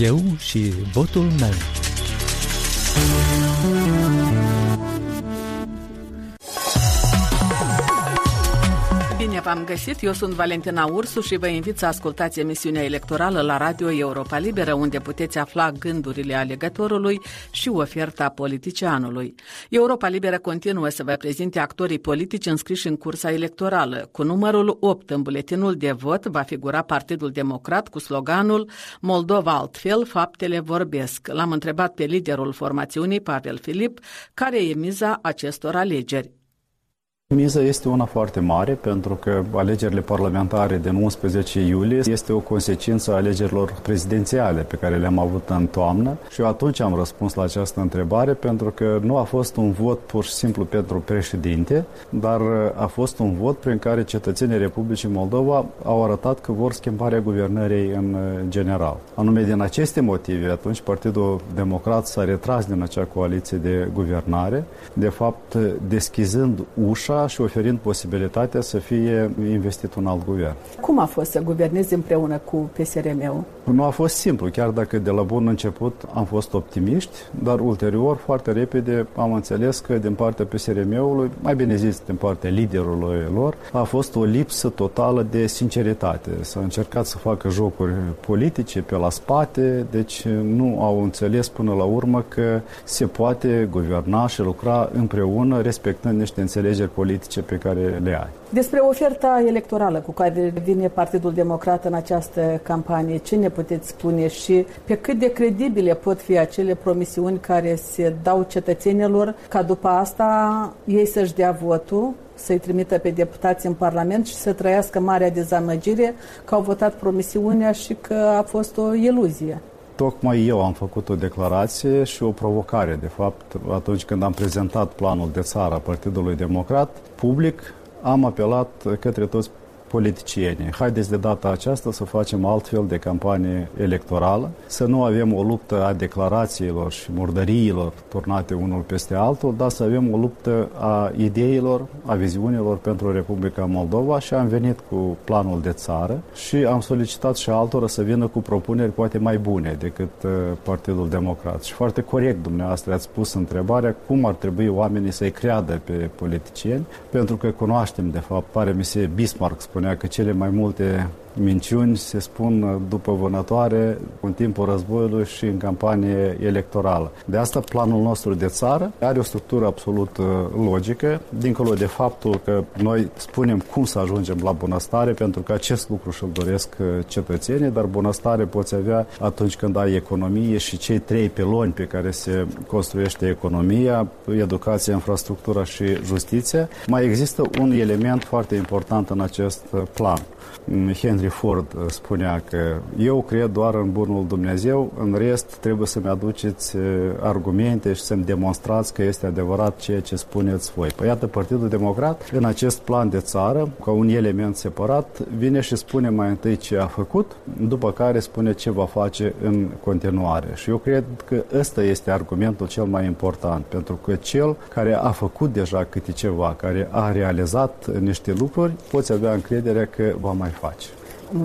Eu și votul meu. V-am găsit, eu sunt Valentina Ursu și vă invit să ascultați emisiunea electorală la Radio Europa Liberă, unde puteți afla gândurile alegătorului și oferta politicianului. Europa Liberă continuă să vă prezinte actorii politici înscriși în cursa electorală. Cu numărul 8 în buletinul de vot va figura Partidul Democrat cu sloganul Moldova altfel, faptele vorbesc. L-am întrebat pe liderul formațiunii, Pavel Filip, care e miza acestor alegeri. Miza este una foarte mare pentru că alegerile parlamentare din 11 iulie este o consecință a alegerilor prezidențiale pe care le-am avut în toamnă și eu atunci am răspuns la această întrebare pentru că nu a fost un vot pur și simplu pentru președinte, dar a fost un vot prin care cetățenii Republicii Moldova au arătat că vor schimbarea guvernării în general. Anume din aceste motive, atunci Partidul Democrat s-a retras din acea coaliție de guvernare, de fapt deschizând ușa și oferind posibilitatea să fie investit un alt guvern. Cum a fost să guvernezi împreună cu PSRM-ul? Nu a fost simplu, chiar dacă de la bun început am fost optimiști, dar ulterior, foarte repede, am înțeles că din partea PSRM-ului, mai bine zis, din partea liderului lor, a fost o lipsă totală de sinceritate. S-a încercat să facă jocuri politice pe la spate, deci nu au înțeles până la urmă că se poate guverna și lucra împreună, respectând niște înțelegeri politice pe care le ai. Despre oferta electorală cu care vine Partidul Democrat în această campanie, ce ne puteți spune și pe cât de credibile pot fi acele promisiuni care se dau cetățenilor ca după asta ei să-și dea votul să-i trimită pe deputați în Parlament și să trăiască marea dezamăgire că au votat promisiunea și că a fost o iluzie. Tocmai eu am făcut o declarație și o provocare, de fapt, atunci când am prezentat planul de țară a Partidului Democrat, public am apelat către toți politicieni. Haideți de data aceasta să facem altfel de campanie electorală, să nu avem o luptă a declarațiilor și murdăriilor turnate unul peste altul, dar să avem o luptă a ideilor, a viziunilor pentru Republica Moldova și am venit cu planul de țară și am solicitat și altora să vină cu propuneri poate mai bune decât uh, Partidul Democrat. Și foarte corect dumneavoastră ați spus întrebarea cum ar trebui oamenii să-i creadă pe politicieni, pentru că cunoaștem, de fapt, pare mi se Bismarck spunea că cele mai multe minciuni se spun după vânătoare în timpul războiului și în campanie electorală. De asta planul nostru de țară are o structură absolut uh, logică, dincolo de faptul că noi spunem cum să ajungem la bunăstare, pentru că acest lucru și-l doresc uh, cetățenii, dar bunăstare poți avea atunci când ai economie și cei trei piloni pe care se construiește economia, educația, infrastructura și justiția. Mai există un element foarte important în acest uh, plan. Henry Ford uh, spunea că eu cred doar în bunul Dumnezeu, în rest trebuie să-mi aduceți uh, argumente și să-mi demonstrați că este adevărat ceea ce spuneți voi. Păi iată, Partidul Democrat, în acest plan de țară, ca un element separat, vine și spune mai întâi ce a făcut, după care spune ce va face în continuare. Și eu cred că ăsta este argumentul cel mai important, pentru că cel care a făcut deja câte ceva, care a realizat niște lucruri, poți avea încredere că va mai face.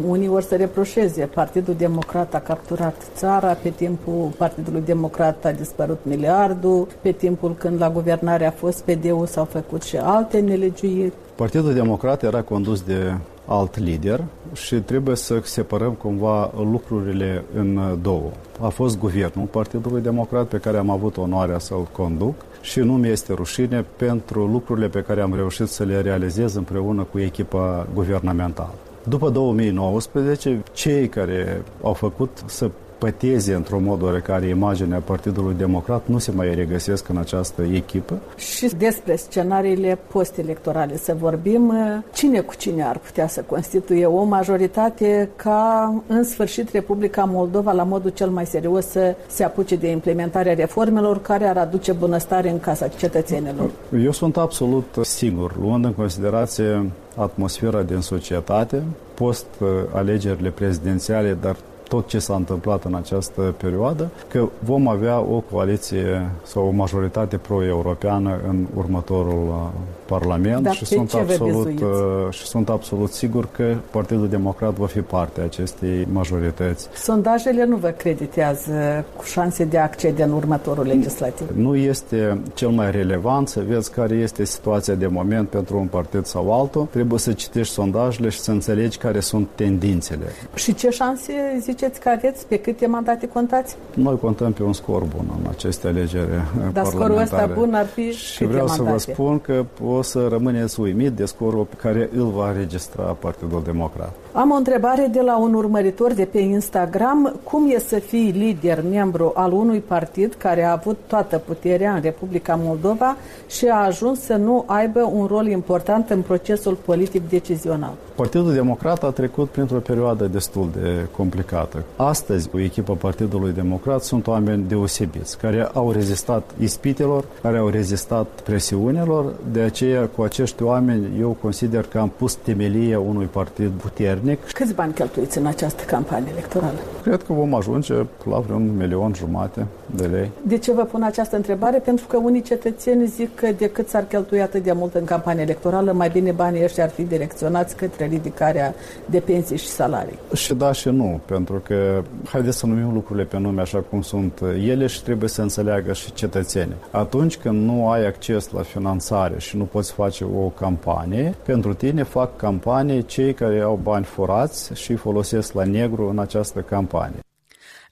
Unii vor să reproșeze. Partidul Democrat a capturat țara, pe timpul Partidului Democrat a dispărut miliardul, pe timpul când la guvernare a fost PD-ul s-au făcut și alte nelegiuiri. Partidul Democrat era condus de alt lider și trebuie să separăm cumva lucrurile în două. A fost guvernul Partidului Democrat pe care am avut onoarea să-l conduc și nu mi este rușine pentru lucrurile pe care am reușit să le realizez împreună cu echipa guvernamentală. După 2019, cei care au făcut să păteze într-un mod oarecare imaginea Partidului Democrat nu se mai regăsesc în această echipă. Și despre scenariile post-electorale să vorbim, cine cu cine ar putea să constituie o majoritate ca în sfârșit Republica Moldova la modul cel mai serios să se apuce de implementarea reformelor care ar aduce bunăstare în casa cetățenilor. Eu sunt absolut sigur, luând în considerație atmosfera din societate, post alegerile prezidențiale, dar tot ce s-a întâmplat în această perioadă, că vom avea o coaliție sau o majoritate pro-europeană în următorul uh, Parlament Dar și, sunt ce absolut, uh, și sunt absolut sigur că Partidul Democrat va fi parte a acestei majorități. Sondajele nu vă creditează cu șanse de a accede în următorul legislativ? Nu este cel mai relevant să vezi care este situația de moment pentru un partid sau altul. Trebuie să citești sondajele și să înțelegi care sunt tendințele. Și ce șanse ziceți că aveți? Pe câte mandate contați? Noi contăm pe un scor bun în aceste alegeri Dar scorul ăsta bun ar fi Și vreau mandate? să vă spun că o să rămâneți uimit de scorul pe care îl va înregistra Partidul Democrat. Am o întrebare de la un urmăritor de pe Instagram. Cum e să fii lider, membru al unui partid care a avut toată puterea în Republica Moldova și a ajuns să nu aibă un rol important în procesul politic decizional? Partidul Democrat a trecut printr-o perioadă destul de complicată. Astăzi, o echipă Partidului Democrat sunt oameni deosebiți, care au rezistat ispitelor, care au rezistat presiunilor. De aceea, cu acești oameni, eu consider că am pus temelia unui partid puternic. Câți bani cheltuiți în această campanie electorală? Cred că vom ajunge la vreun milion jumate de lei. De ce vă pun această întrebare? Pentru că unii cetățeni zic că decât s-ar cheltui atât de mult în campanie electorală, mai bine banii ăștia ar fi direcționați către ridicarea de pensii și salarii. Și da și nu, pentru că haideți să numim lucrurile pe nume așa cum sunt ele și trebuie să înțeleagă și cetățenii. Atunci când nu ai acces la finanțare și nu poți face o campanie, pentru tine fac campanie cei care au bani furați și folosesc la negru în această campanie.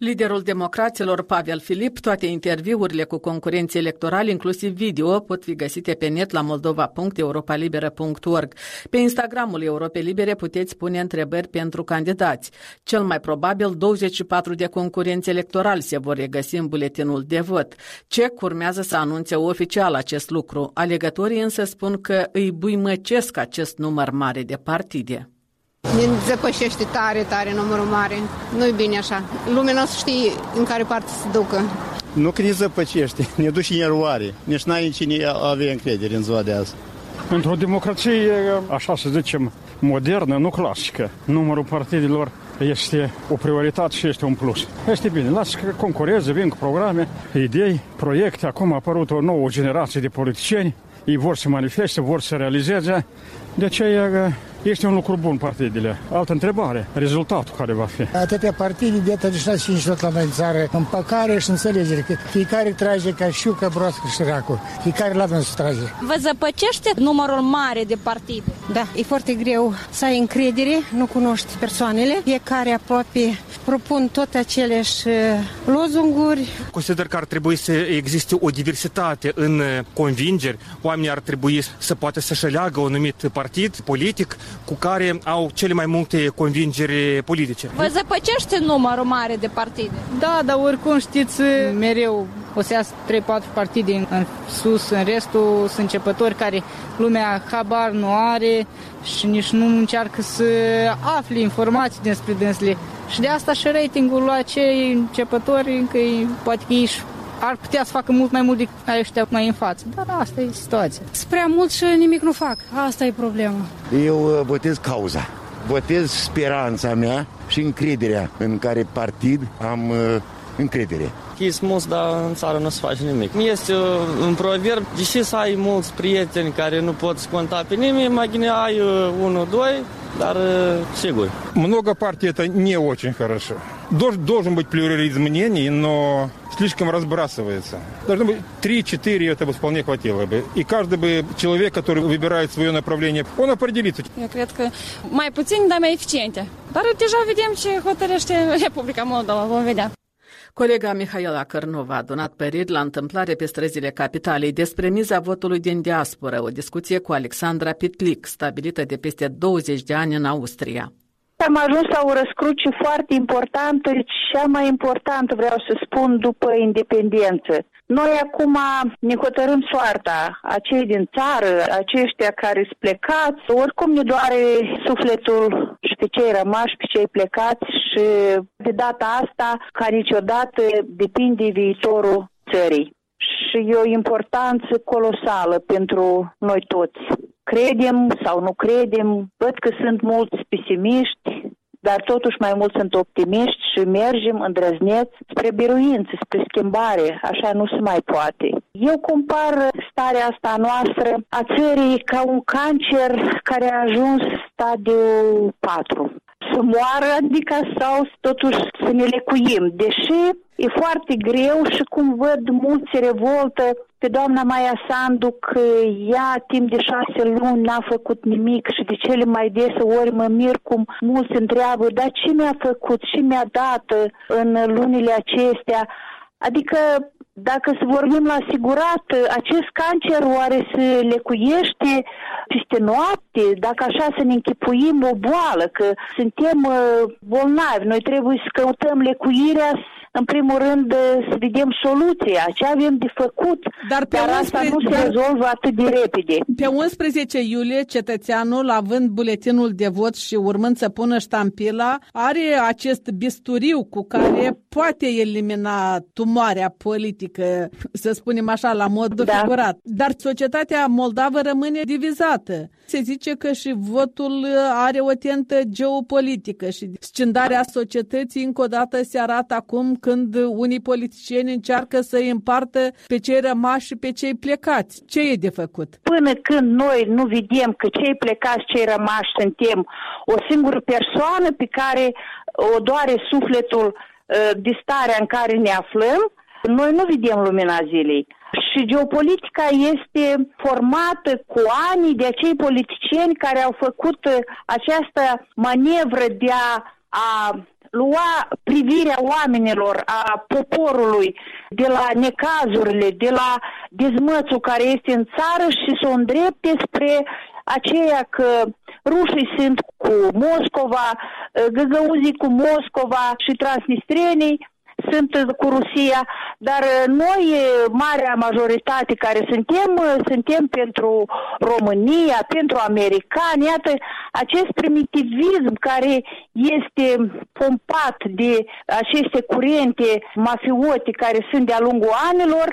Liderul democraților Pavel Filip, toate interviurile cu concurenții electorali, inclusiv video, pot fi găsite pe net la moldova.europalibera.org. Pe Instagramul Europe Libere puteți pune întrebări pentru candidați. Cel mai probabil 24 de concurenți electorali se vor regăsi în buletinul de vot. Ce urmează să anunțe oficial acest lucru. Alegătorii însă spun că îi buimăcesc acest număr mare de partide. Ne zăpășește tare, tare numărul mare. Nu-i bine așa. Lumea nu o să știe în care parte să ducă. Nu că ne zăpăcește, ne duce în eroare. Nici n-ai cine avea încredere în ziua de azi. Într-o democrație, așa să zicem, modernă, nu clasică, numărul partidelor este o prioritate și este un plus. Este bine, lasă că concureze, vin cu programe, idei, proiecte. Acum a apărut o nouă generație de politicieni, ei vor să manifeste, vor să realizeze. De aceea este un lucru bun partidele. Altă întrebare, rezultatul care va fi. Atâtea partide de atât și tot la noi în țară, împăcare și înțelegere, că fiecare trage ca șiucă, broască și racul. Fiecare la să trage. Vă zăpăcește numărul mare de partide? Da, e foarte greu să ai încredere, nu cunoști persoanele. Fiecare aproape propun tot aceleași lozunguri. Consider că ar trebui să existe o diversitate în convingeri. Oamenii ar trebui să poată să-și aleagă un anumit partid politic cu care au cele mai multe convingeri politice. Vă zăpăcește numărul mare de partide? Da, dar oricum știți, mereu o să iasă 3-4 partide în, în sus, în restul sunt începători care lumea habar nu are și nici nu încearcă să afle informații despre dânsle. Și de asta și ratingul la cei începători, că poate că ei ar putea să facă mult mai mult decât ăștia mai în față. Dar asta e situația. Sunt prea mult și nimic nu fac. Asta e problema. Eu votez cauza. Votez speranța mea și încrederea în care partid am uh, încredere. Chismus, dar în țară nu se face nimic. Este un proverb, deși să ai mulți prieteni care nu pot conta pe nimeni, mai bine ai unul, doi, dar sigur. Много партий это не очень хорошо. Должен быть плюрализм мнений, но слишком разбрасывается. Должно быть 3-4, это бы вполне хватило бы. И каждый бы человек, который выбирает свое направление, он определится. Eu cred că mai puțin, dar mai eficiente. Dar deja vedem ce hotărăște Republica Moldova, vom vedea. Colega Mihaela Cărnova a adunat păreri la întâmplare pe străzile capitalei despre miza votului din diasporă, o discuție cu Alexandra Pitlic, stabilită de peste 20 de ani în Austria. Am ajuns la o răscruce foarte importantă, cea mai importantă, vreau să spun, după independență. Noi acum ne hotărâm soarta, acei din țară, aceștia care sunt plecați, oricum ne doare sufletul și pe cei rămași, pe cei plecați și de data asta, ca niciodată, depinde viitorul țării. Și e o importanță colosală pentru noi toți. Credem sau nu credem, văd că sunt mulți pesimiști, dar totuși mai mulți sunt optimiști și mergem îndrăzneți spre biruință, spre schimbare. Așa nu se mai poate. Eu compar starea asta noastră a țării ca un cancer care a ajuns stadiul 4 să moară, adică sau totuși să ne lecuim. Deși e foarte greu și cum văd mulți revoltă pe doamna Maia Sandu că ea timp de șase luni n-a făcut nimic și de cele mai dese ori mă mir cum mulți întreabă, dar ce mi-a făcut, ce mi-a dat în lunile acestea? Adică dacă să vorbim la sigurat, acest cancer oare se lecuiește peste noapte? Dacă așa să ne închipuim o boală, că suntem uh, bolnavi, noi trebuie să căutăm lecuirea în primul rând, să vedem soluția, ce avem de făcut, dar, pe dar 11, asta nu se rezolvă atât de repede. Pe 11 iulie, cetățeanul, având buletinul de vot și urmând să pună ștampila, are acest bisturiu cu care poate elimina tumoarea politică, să spunem așa, la mod da. figurat. Dar societatea moldavă rămâne divizată. Se zice că și votul are o tentă geopolitică și scindarea societății încă o dată se arată acum când unii politicieni încearcă să îi împartă pe cei rămași și pe cei plecați. Ce e de făcut? Până când noi nu vedem că cei plecați, cei rămași suntem o singură persoană pe care o doare sufletul uh, de starea în care ne aflăm, noi nu vedem lumina zilei. Și geopolitica este formată cu ani de acei politicieni care au făcut uh, această manevră de a, a lua privirea oamenilor, a poporului, de la necazurile, de la dezmățul care este în țară și să o îndrepte spre aceea că rușii sunt cu Moscova, găgăuzii cu Moscova și transnistrenii sunt cu Rusia, dar uh, noi, uh, marea majoritate care suntem, uh, suntem pentru România, pentru americani, iată, acest primitivism care este pompat de aceste curente mafiote care sunt de-a lungul anilor,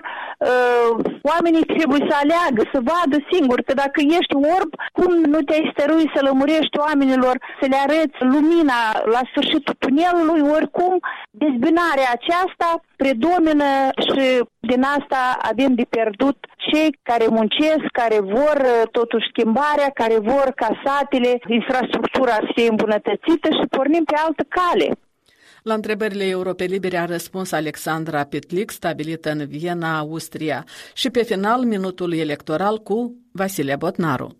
oamenii trebuie să aleagă, să vadă singur că dacă ești orb, cum nu te-ai stărui să lămurești oamenilor, să le arăți lumina la sfârșitul tunelului, oricum dezbinarea aceasta predomină și din asta avem de pierdut cei care muncesc, care vor uh, totuși schimbarea, care vor ca satele, infrastructura să fie îmbunătățită și pornim pe altă cale. La întrebările Europe Libere a răspuns Alexandra Petlic, stabilită în Viena, Austria, și pe final minutul electoral cu Vasile Botnaru.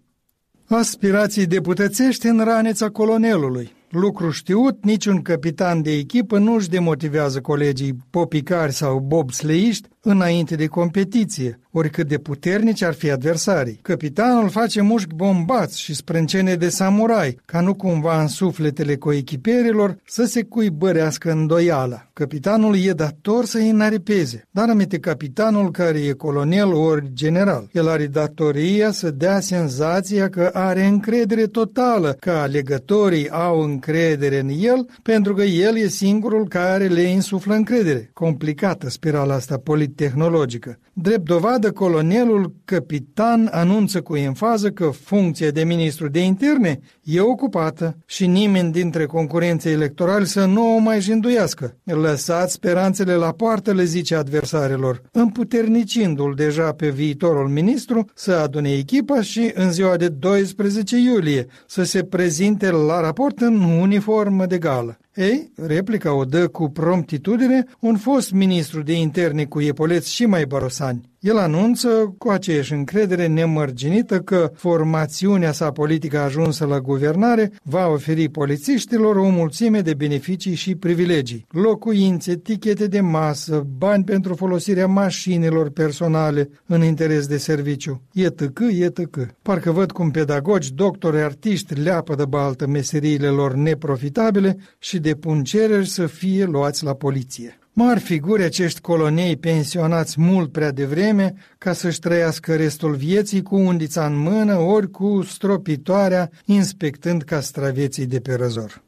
Aspirații deputățești în ranița colonelului. Lucru știut, niciun capitan de echipă nu își demotivează colegii popicari sau bobsleiști înainte de competiție, oricât de puternici ar fi adversarii. Capitanul face mușchi bombați și sprâncene de samurai, ca nu cumva în sufletele coechipierilor să se cuibărească îndoiala. Capitanul e dator să îi înaripeze, dar aminte capitanul care e colonel ori general. El are datoria să dea senzația că are încredere totală, că alegătorii au încredere în el, pentru că el e singurul care le insuflă încredere. Complicată spirala asta polittehnologică. Drept dovadă, colonelul capitan anunță cu enfază că funcția de ministru de interne e ocupată și nimeni dintre concurenții electorali să nu o mai jinduiască. Lăsați speranțele la poartă, le zice adversarilor, împuternicindu-l deja pe viitorul ministru să adune echipa și în ziua de 12 iulie să se prezinte la raport în uniformă de gală. Ei, replica o dă cu promptitudine un fost ministru de interne cu epoleți și mai barosani. El anunță cu aceeași încredere nemărginită că formațiunea sa politică ajunsă la guvernare va oferi polițiștilor o mulțime de beneficii și privilegii. Locuințe, tichete de masă, bani pentru folosirea mașinilor personale în interes de serviciu. E tâcă, e tâcă. Parcă văd cum pedagogi, doctori, artiști leapă de baltă meseriile lor neprofitabile și depun cereri să fie luați la poliție. Mari figuri acești colonei pensionați mult prea devreme ca să-și trăiască restul vieții cu undița în mână ori cu stropitoarea inspectând castraveții de pe răzor.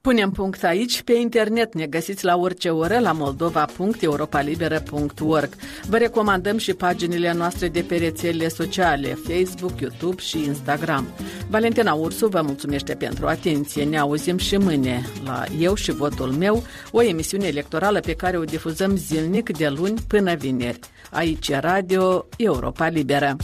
Punem punct aici. Pe internet ne găsiți la orice oră la moldova.europalibera.org. Vă recomandăm și paginile noastre de pe rețelele sociale, Facebook, YouTube și Instagram. Valentina Ursu vă mulțumește pentru atenție. Ne auzim și mâine la Eu și Votul meu, o emisiune electorală pe care o difuzăm zilnic de luni până vineri. Aici Radio Europa Liberă.